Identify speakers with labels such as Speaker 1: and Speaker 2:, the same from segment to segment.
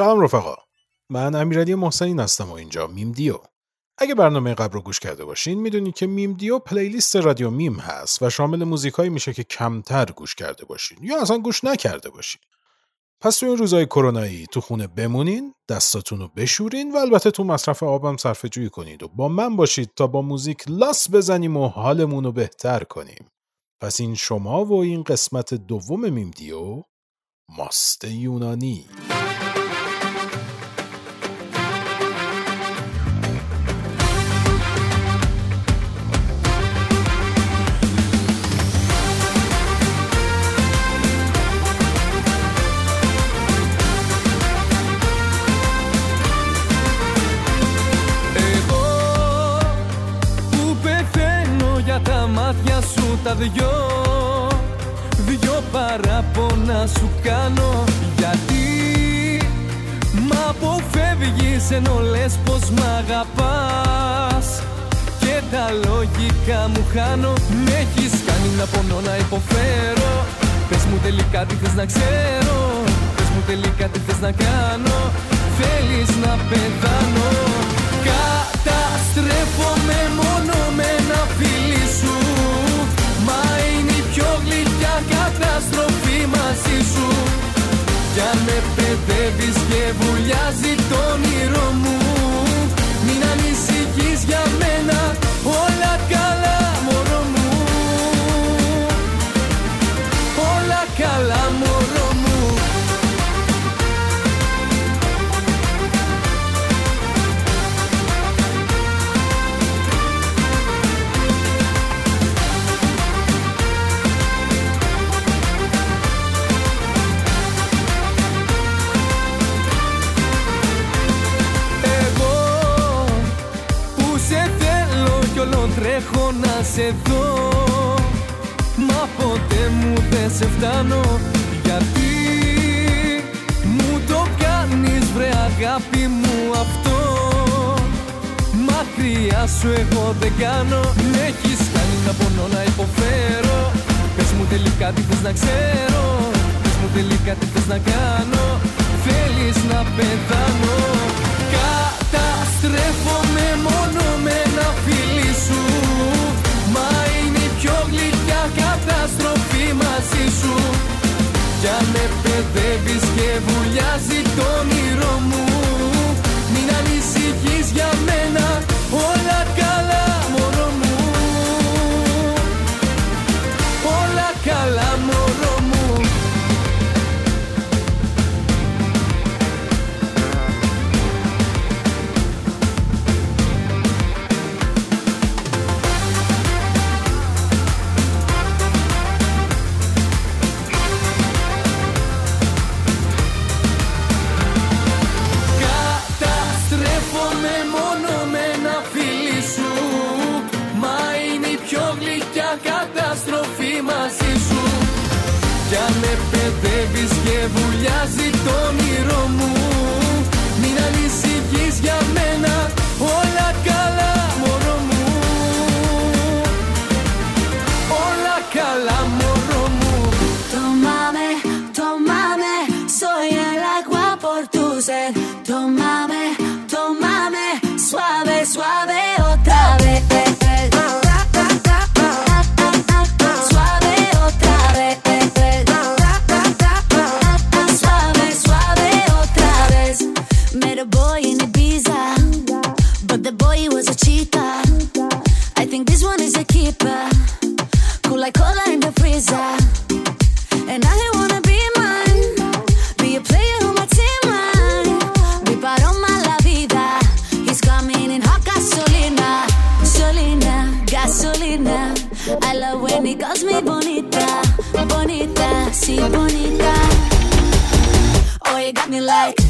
Speaker 1: سلام رفقا. من امیرعلی محسنین هستم و اینجا میم دیو. اگه برنامه قبل رو گوش کرده باشین می‌دونید که میم دیو پلیلیست رادیو میم هست و شامل موزیکایی میشه که کمتر گوش کرده باشین یا اصلا گوش نکرده باشین. پس تو این روزهای کرونایی تو خونه بمونین دستاتون رو بشورین و البته تو مصرف آبم صرفه جویی کنید و با من باشید تا با موزیک لاس بزنیم و حالمون رو بهتر کنیم. پس این شما و این قسمت دوم میم دیو ماست یونانی.
Speaker 2: Δυο Δυο παράπονα σου κάνω. Γιατί Μ' αποφεύγεις ενώ λες πως μ' αγαπάς. Και τα λογικά μου χάνω. Με έχεις κάνει να πονώ να υποφέρω. Πες μου τελικά τι θες να ξέρω. Πες μου τελικά τι θες να κάνω. Θέλεις να πεθάνω βουλιάζει να σε δω Μα ποτέ μου δεν σε φτάνω. Γιατί μου το κάνεις βρε αγάπη μου αυτό. Μακριά σου εγώ δεν κάνω. Με έχεις κάνει να πονώ να υποφέρω. Πες μου τελικά τι θες να ξέρω. Πες μου τελικά τι θες να κάνω. Θέλεις να πεθάνω. Καταστρέφομαι μόνο με ένα φίλι σου γλυκιά καταστροφή μαζί σου. Κι αν με παιδεύεις και βουλιάζει το όνειρο μου Μην ανησυχείς για μένα και βουλιάζει το όνειρο μου. Μην ανησυχείς για μένα
Speaker 3: boy in Ibiza, but the boy was a cheater. I think this one is a keeper. Cool like cola in the freezer. And I don't wanna be mine. Be a player on my team, mine. Be part of my la vida. He's coming in hot gasolina. Solina, gasolina. I love when he calls me bonita. Bonita, si bonita. Oh, you got me like.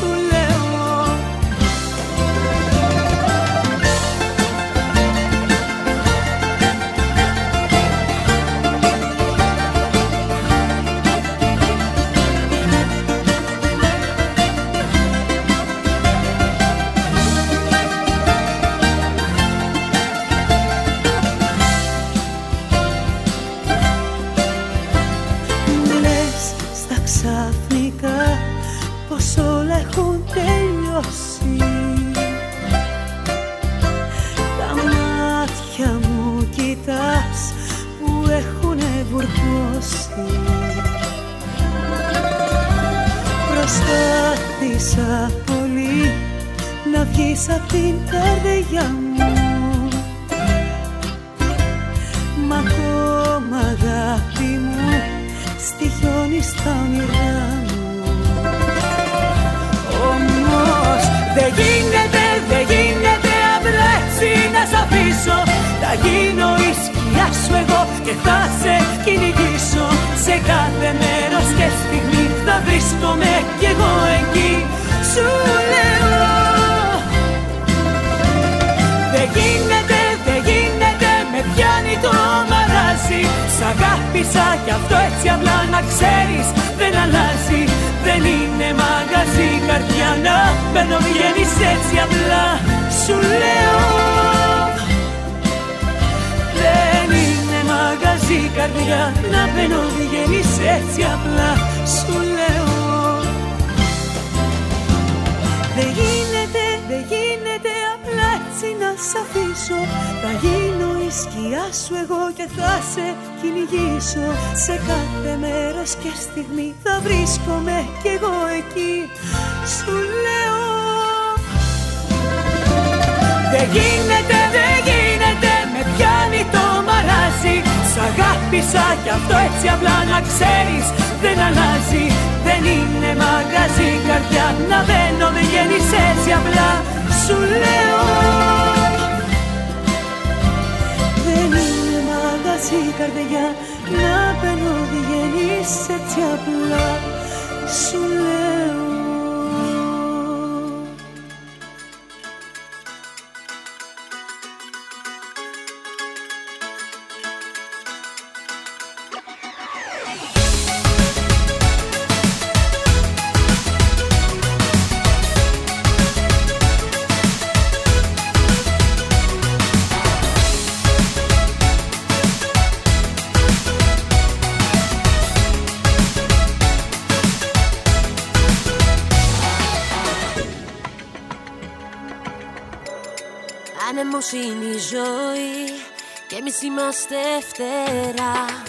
Speaker 4: Oh.
Speaker 5: love. αγάπησα κι αυτό έτσι απλά να ξέρεις. Δεν αλλάζει, δεν είναι μαγαζί καρδιά να μπαίνω βγαίνεις έτσι απλά. Σου λέω Δεν είναι μαγαζί καρδιά να μπαίνω βγαίνεις έτσι απλά. Σου λέω Δεν γίνεται, δεν γίνεται απλά έτσι να σ' αφήσω. Θα γίνω σκιά σου εγώ και θα σε κυνηγήσω. Σε κάθε μέρος και στιγμή θα βρίσκομαι κι εγώ εκεί. Σου λέω. Δεν γίνεται, δεν γίνεται, με πιάνει το μαράζι. Σ' αγάπησα κι αυτό έτσι απλά να ξέρεις. Δεν αλλάζει Δεν είναι μαγαζί. Καρδιά να μπαίνω δεν βγαίνεις έτσι απλά Σου λέω μαγαζί καρδιά να μπαίνω δεν βγαίνεις έτσι απλά. Σου λέω είναι
Speaker 6: η ζωή. Και εμείς είμαστε φτερά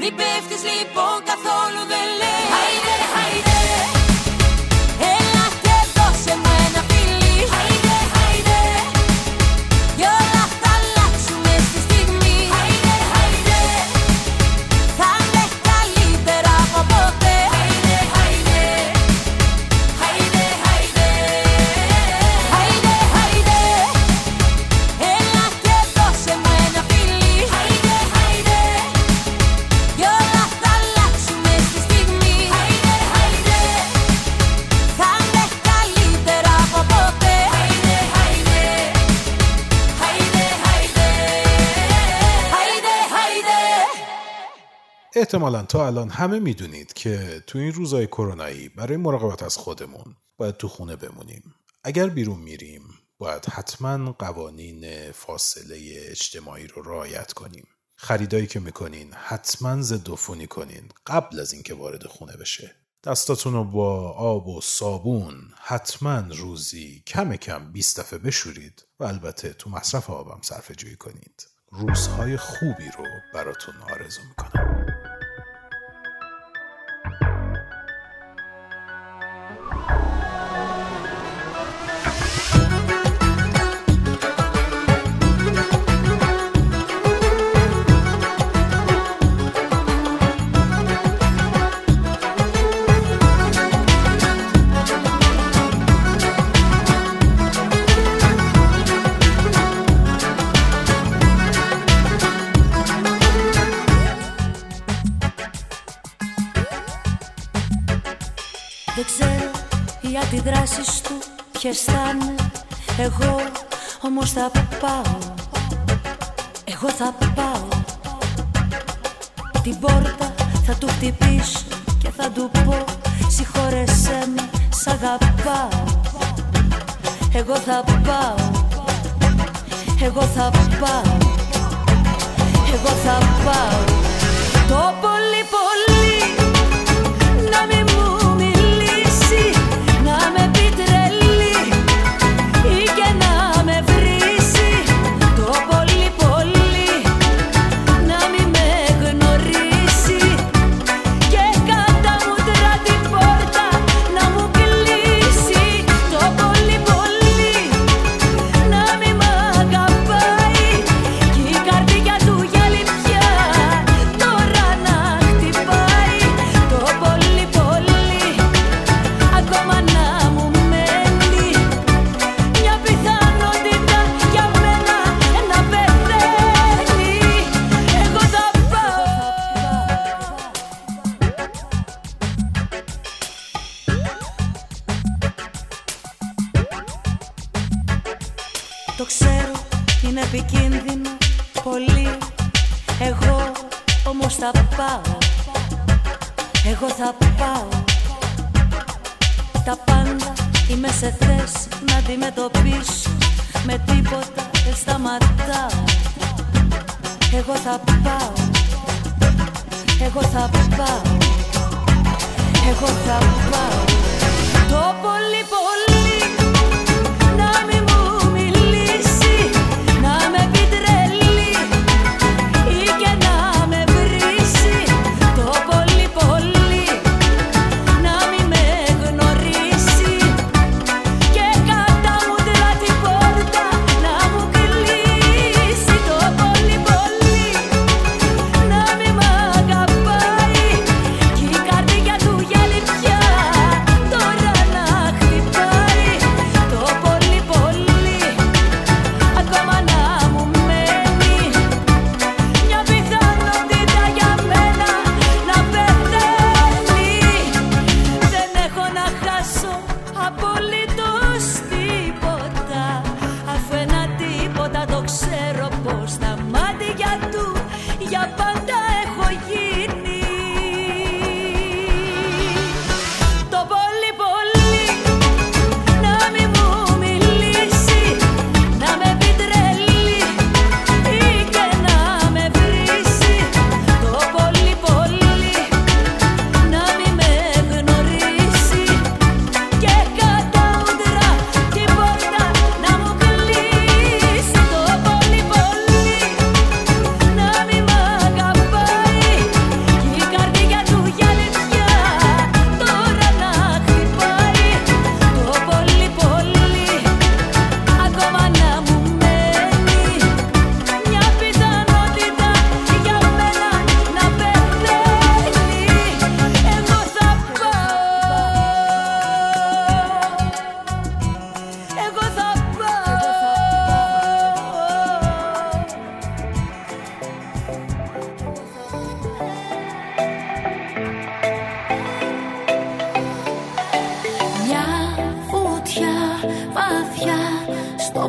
Speaker 6: Μη πέφτεις λοιπόν, καθόλου δεν λέει
Speaker 1: احتمالا تا الان همه می‌دونید که تو این روزهای کرونایی برای مراقبت از خودمون باید تو خونه بمونیم. اگر بیرون میریم باید حتما قوانین فاصله اجتماعی رو رعایت کنیم. خریدایی که می‌کنین حتما ضد عفونی کنین قبل از اینکه وارد خونه بشه. دستاتون رو با آب و صابون حتما روزی کم کم 20 دفعه بشورید و البته تو مصرف آبم صرفه جویی کنید. روزهای خوبی رو براتون آرزو می‌کنم.
Speaker 4: Όμως θα πάω. Εγώ θα πάω. Την πόρτα θα του χτυπήσω Και θα του πω Συγχωρέσαι με Σ' αγαπάω Εγώ θα πάω. Εγώ θα πάω. Εγώ θα πάω.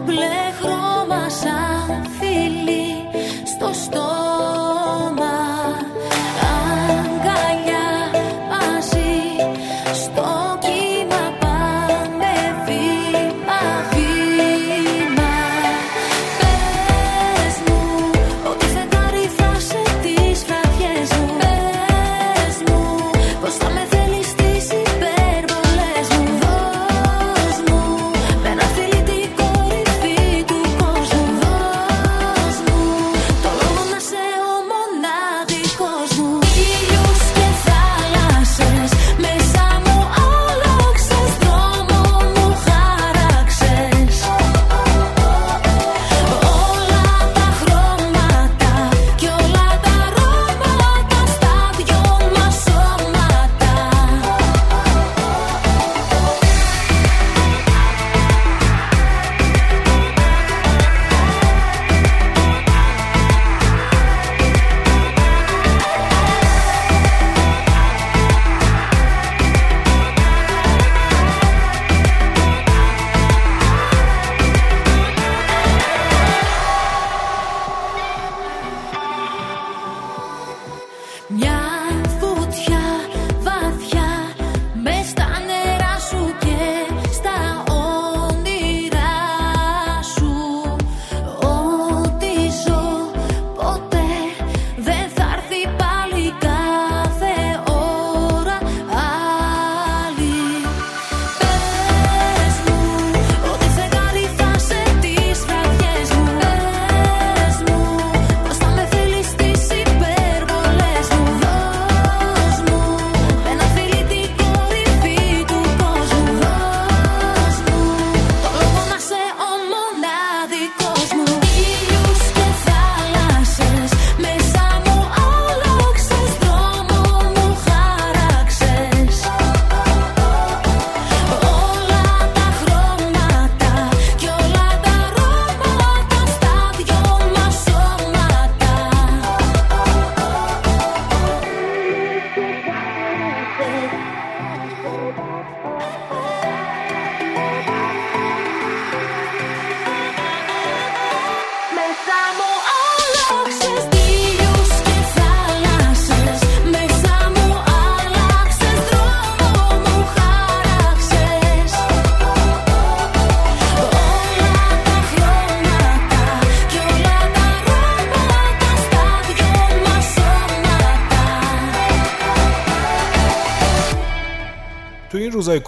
Speaker 4: μπλε χρώμα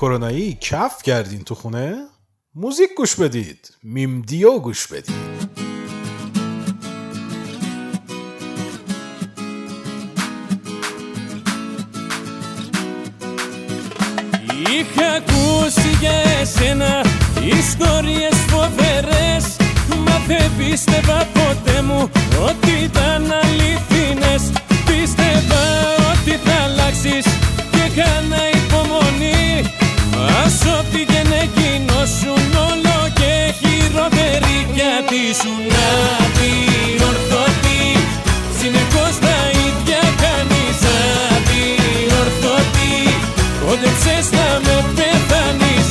Speaker 1: کرونایی کف کردین تو خونه موزیک گوش بدید میم دیو گوش بدید
Speaker 7: Είχα ακούσει για εσένα ιστορίες φοβερές Μα δεν πίστευα ποτέ μου ότι ήταν αληθινές Πίστευα ότι θα αλλάξεις και έκανα υπομονή Ας ό,τι και να γινώσουν όλο και χειρότερη Γιατί σου να διορθωθεί Συνεχώς τα ίδια κάνεις αδιορθωτή Κόντεψες να με πεθάνεις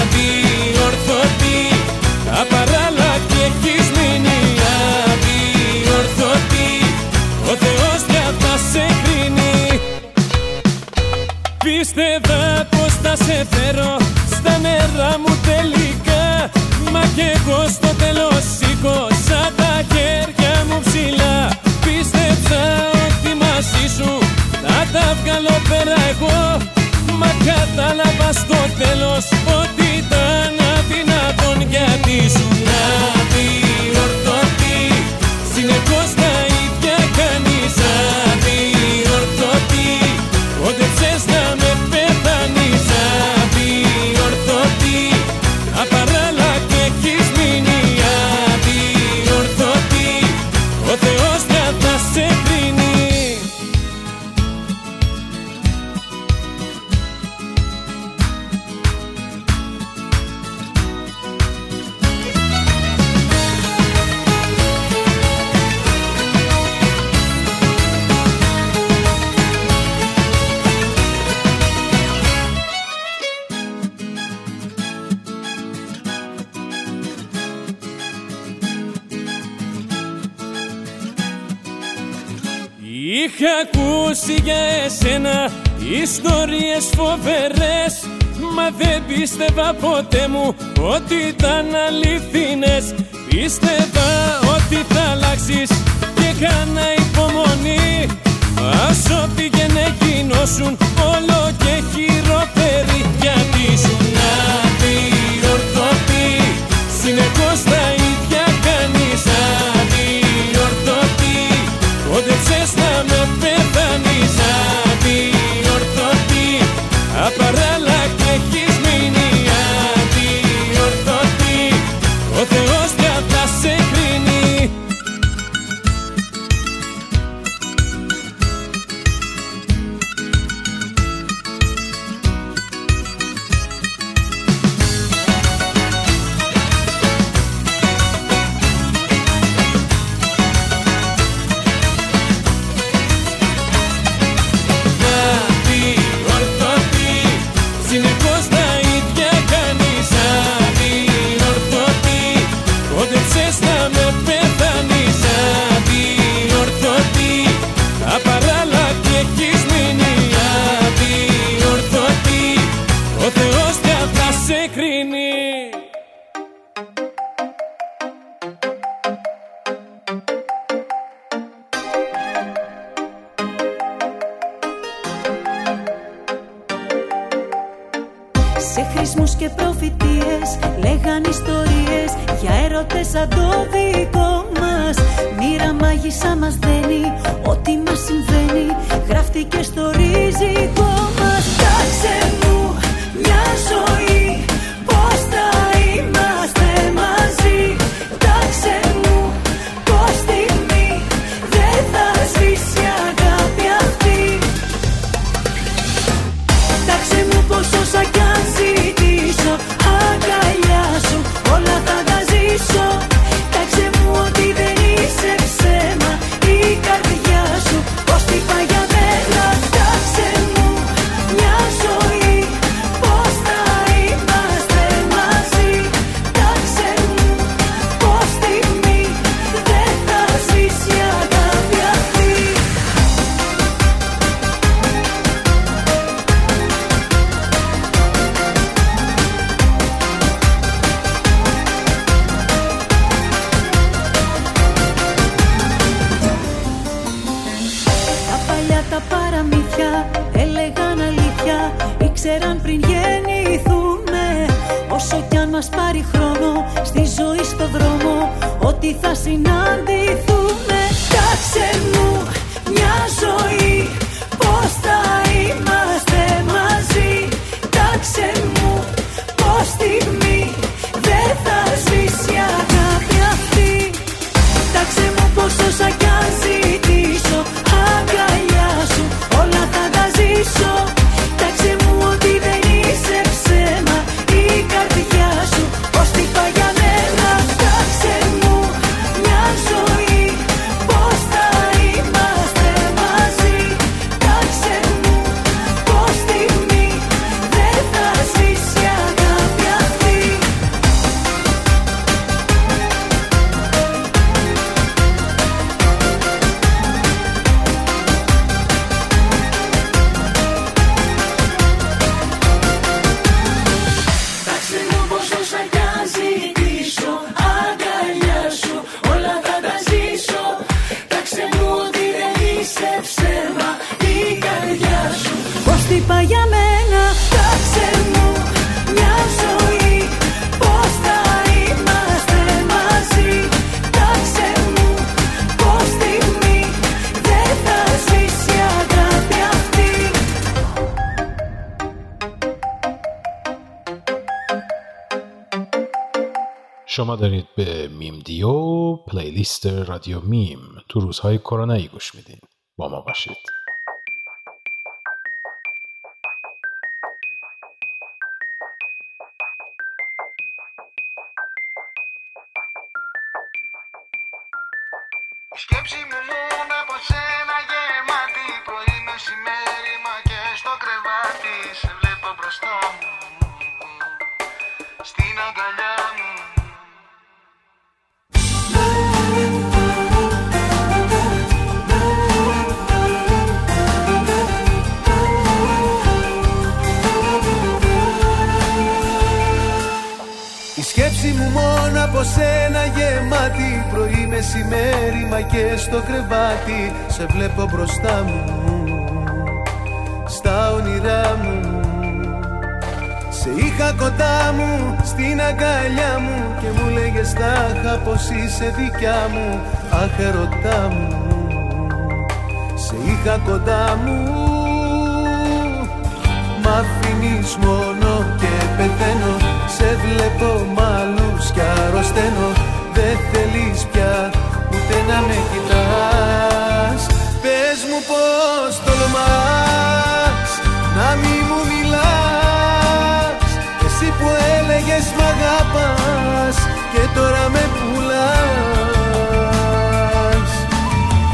Speaker 7: αδιορθωτή Απαράλλα και έχεις μείνει αδιορθωτή Ο Θεός πια θα σε κρίνει. Πίστευα πως θα σε φέρω στα νερά μου τελικά. Μα κι εγώ στο τέλος σήκωσα τα χέρια μου ψηλά. Πίστεψα ότι μαζί σου θα τα βγάλω πέρα εγώ. Μα κατάλαβα στο τέλος ότι ήταν αδυνατόν γιατί σου να πίστευα ποτέ μου ότι ήταν αληθινές. Πίστευα ότι θα αλλάξεις και έκανα
Speaker 5: σαν το δικό μας. Μοίρα μάγισσα μας δένει Ό,τι μας συμβαίνει. Γράφτηκε στο
Speaker 1: شما دارید به میم دیو پلیلیست رادیو میم تو روزهای کرونایی گوش میدین. با ما باشید.
Speaker 8: Τάχα πως είσαι δικιά μου. Αχ ερωτά μου Σε είχα κοντά μου. Μ' αφήνεις μόνο και πεθαίνω. Σε βλέπω μ' άλλους κι αρρωσταίνω. Δεν θέλεις πια ούτε να με κοιτάς. Πες μου πως τολμάς να μη τώρα με πουλάς.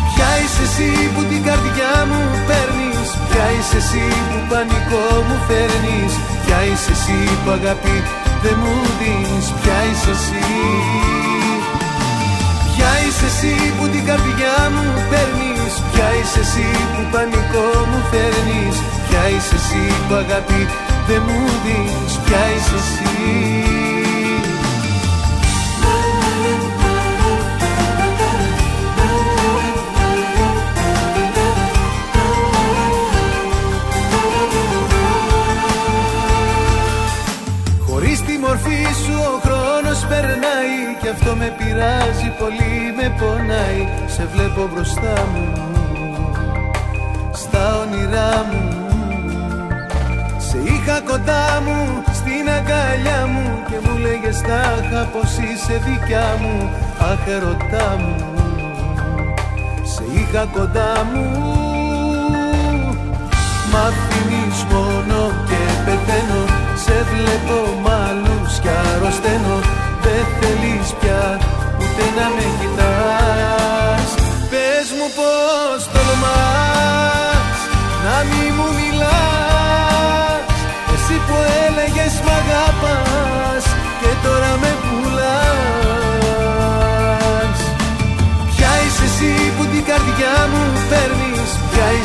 Speaker 8: Ποια είσαι εσύ που την καρδιά μου παίρνεις; Ποια είσαι εσύ που πανικό μου φέρνεις; Ποια είσαι εσύ που αγάπη δεν μου δίνεις; Ποια είσαι εσύ; Ποια είσαι εσύ που την καρδιά μου παίρνεις; Ποια είσαι εσύ που πανικό μου φέρνεις; Ποια είσαι εσύ που αγάπη δεν μου δίνεις; Ποια είσαι εσύ; Αυτό με πειράζει πολύ με πονάει. Σε βλέπω μπροστά μου Στα όνειρά μου. Σε είχα κοντά μου Στην αγκαλιά μου Και μου λέγες τάχα πως είσαι δικιά μου Αχ ερωτά μου Σε είχα κοντά μου. Μ' αφήνεις μόνο και πεθαίνω. Σε βλέπω μ' άλλους κι αρρωσταίνω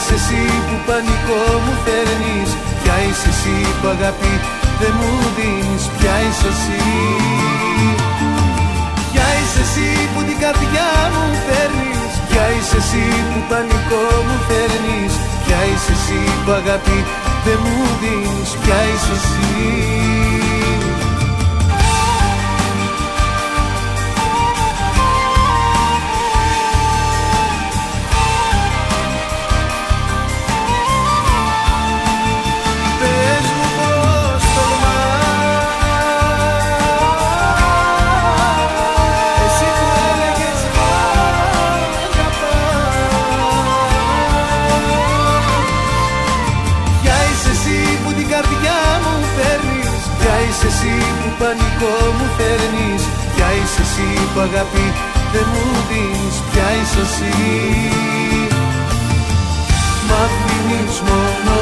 Speaker 8: είσαι εσύ που πανικό μου φέρνεις. Ποια είσαι εσύ που αγάπη δεν μου δίνεις. Ποια είσαι εσύ. Ποια είσαι εσύ που την καρδιά μου παίρνεις Ποια είσαι εσύ που πανικό μου φέρνεις. Ποια είσαι εσύ που αγάπη δεν μου δίνεις. Ποια είσαι εσύ
Speaker 3: είσαι εσύ που πανικό μου φέρνεις Ποια είσαι εσύ που αγάπη δεν μου δίνεις. Ποια είσαι εσύ. Μ' αφήνεις μόνο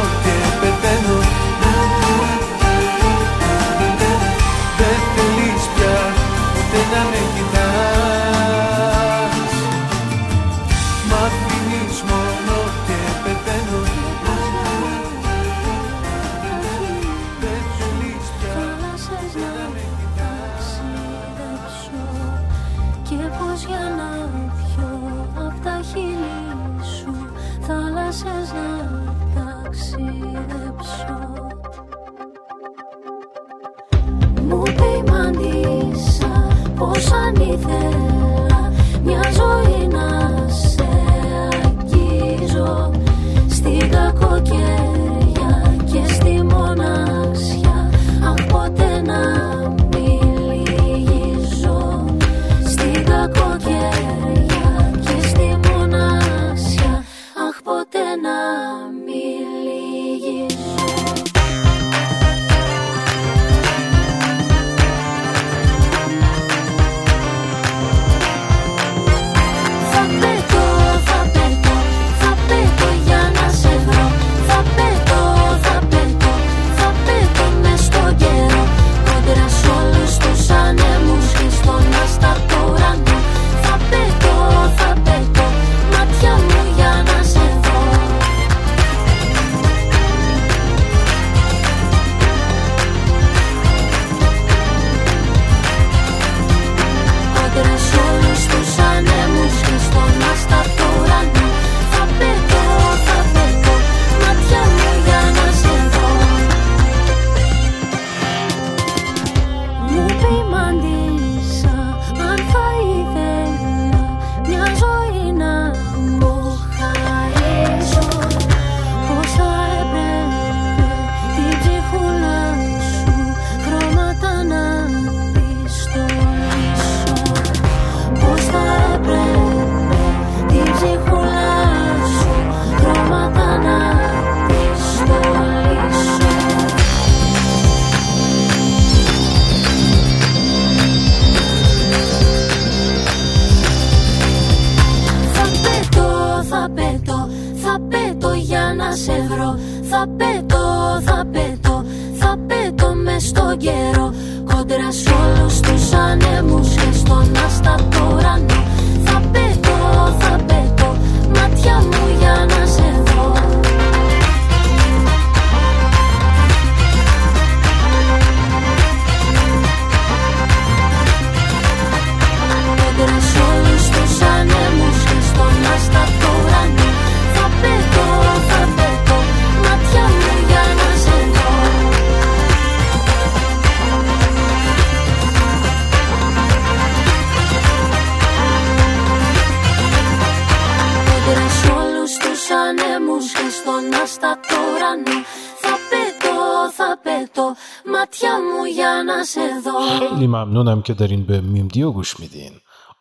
Speaker 1: ممنونم که دارین به میمدیو گوش میدین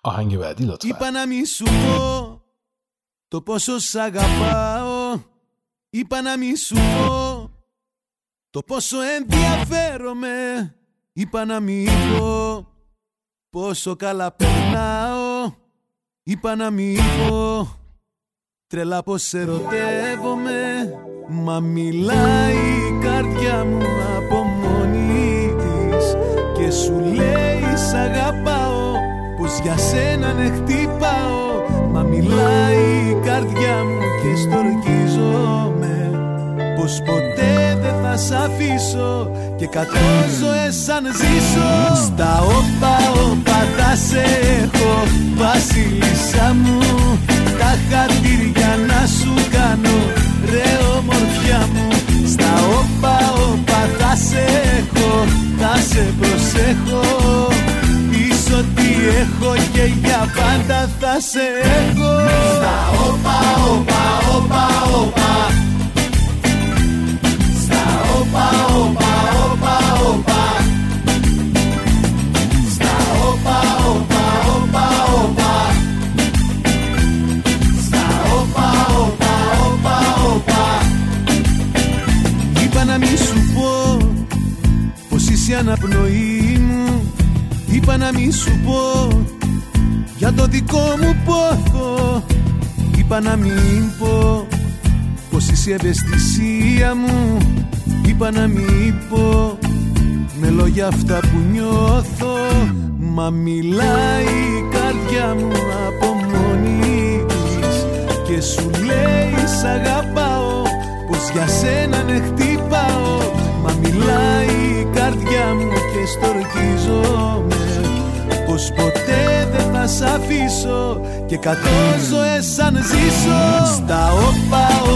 Speaker 1: آهنگ بعدی لطفا
Speaker 3: Είπα να μη σου πω το πόσο σ' αγαπάω Είπα να μη σου πω το πόσο ενδιαφέρομαι Είπα να μη πω πόσο καλά περνάω Είπα να μη πω τρελά πως ερωτεύομαι Μα μιλάει η καρδιά μου από μόνη της και σου λέει σ' αγαπάω Πως για σένα ναι χτυπάω Μα μιλάει η καρδιά μου και στορκίζομαι. Πως ποτέ δεν θα σ' αφήσω Και κατ' ζωές αν ζήσω Στα σε έχω. Στα όπα όπα όπα όπα. Στα όπα όπα όπα όπα. Στα όπα όπα όπα όπα. Στα όπα όπα όπα όπα. Είπα να μη σου πω Πως είσαι
Speaker 8: η αναπνοή μου. Είπα να μη σου πω για το δικό μου πόθο Είπα να μην πω πως είσαι η ευαισθησία μου. Είπα να μην πω με λόγια αυτά που νιώθω Μα μιλάει η καρδιά μου από μόνη της. Και σου λέει σ' αγαπάω πως για σένα ναι χτυπάω Μα μιλάει η καρδιά μου και στορκίζομαι Πως ποτέ δεν θα σ' αφήσω Και κατώ ζωές σαν ζήσω. Στα όπα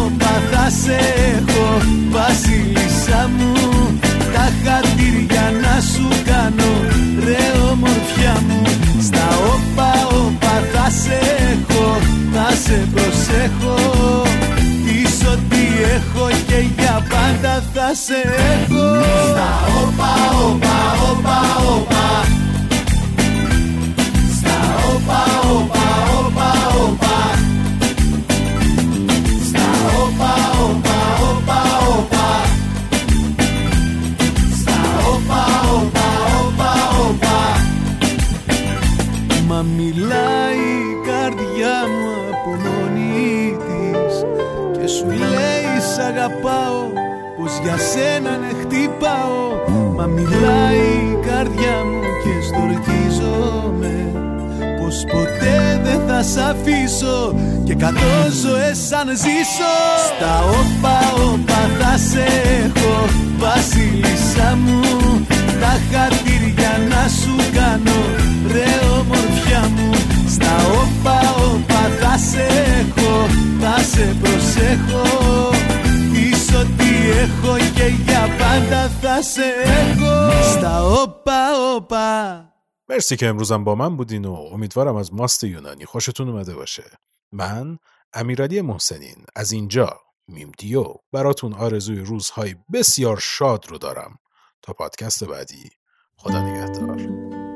Speaker 1: مرسی که امروزم با من بودین و امیدوارم از ماست یونانی خوشتون اومده باشه. من امیرعلی محسنین. از اینجا میم دیو. براتون آرزوی روزهای بسیار شاد رو دارم. تا پادکست بعدی. خدا نگهدار.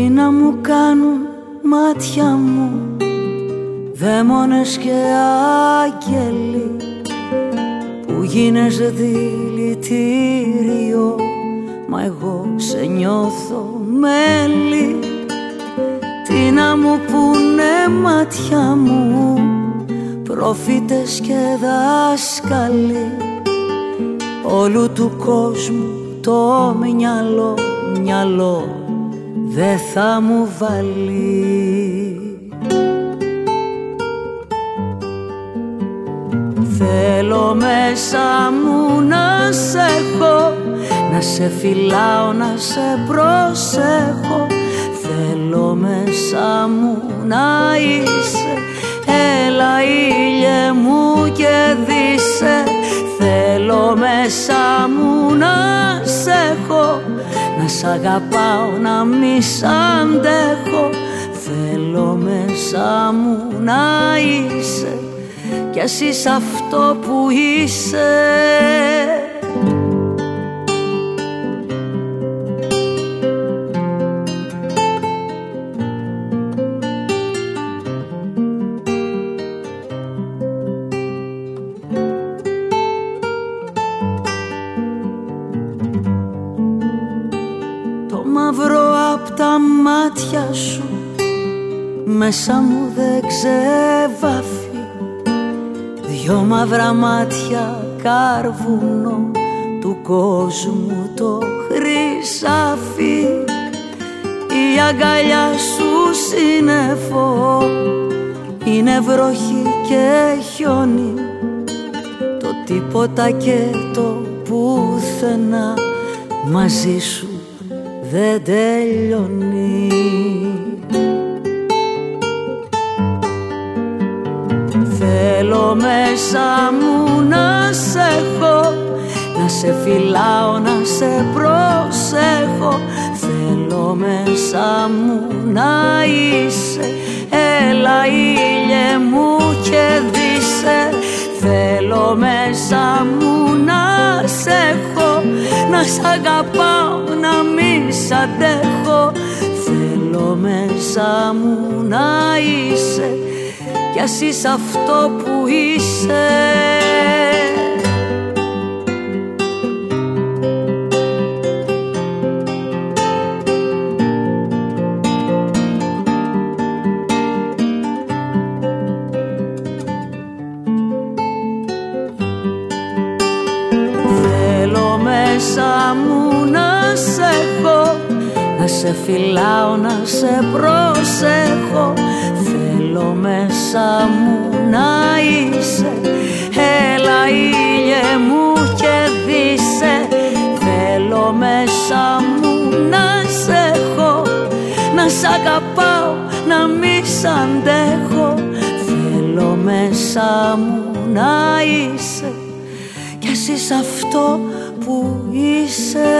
Speaker 4: Τι να μου κάνουν μάτια μου Δαίμονες και άγγελοι Που γίνεσαι δηλητήριο Μα εγώ σε νιώθω μέλι Τι να μου πούνε μάτια μου Προφήτες και δάσκαλοι Όλου του κόσμου το μυαλό, μυαλό δε θα μου βάλει. Θέλω μέσα μου να σε έχω Να σε φυλάω, να σε προσέχω. Θέλω μέσα μου να είσαι Έλα ήλιε μου και δύσε Θέλω μέσα μου να σε έχω να σ' αγαπάω να μη σ' αντέχω. Θέλω μέσα μου να είσαι. Κι εσύ είσαι αυτό που είσαι Μέσα μου δεν ξεβάφει Δυο μαύρα μάτια καρβούνο Του κόσμου το χρυσάφι. Η αγκαλιά σου σύννεφο Είναι βροχή και χιόνι. Το τίποτα και το πουθενά Μαζί σου δεν τελειώνει μέσα μου να σε έχω Να σε φυλάω, να σε προσέχω. Θέλω μέσα μου να είσαι Έλα ήλιε μου και δύσε Θέλω μέσα μου να σε έχω Να σ' αγαπάω, να μην αντέχω. Θέλω μέσα μου να είσαι Κι ας είσαι αυτό που είσαι. Θέλω μέσα μου να σε έχω Να σε φυλάω, να σε προσέχω Θέλω μέσα μου να είσαι. Έλα ήλιε μου και δύσε Θέλω μέσα μου να σε έχω. Να σ' αγαπάω, να μη σ' αντέχω. Θέλω μέσα μου να είσαι. Κι ας είσαι αυτό που είσαι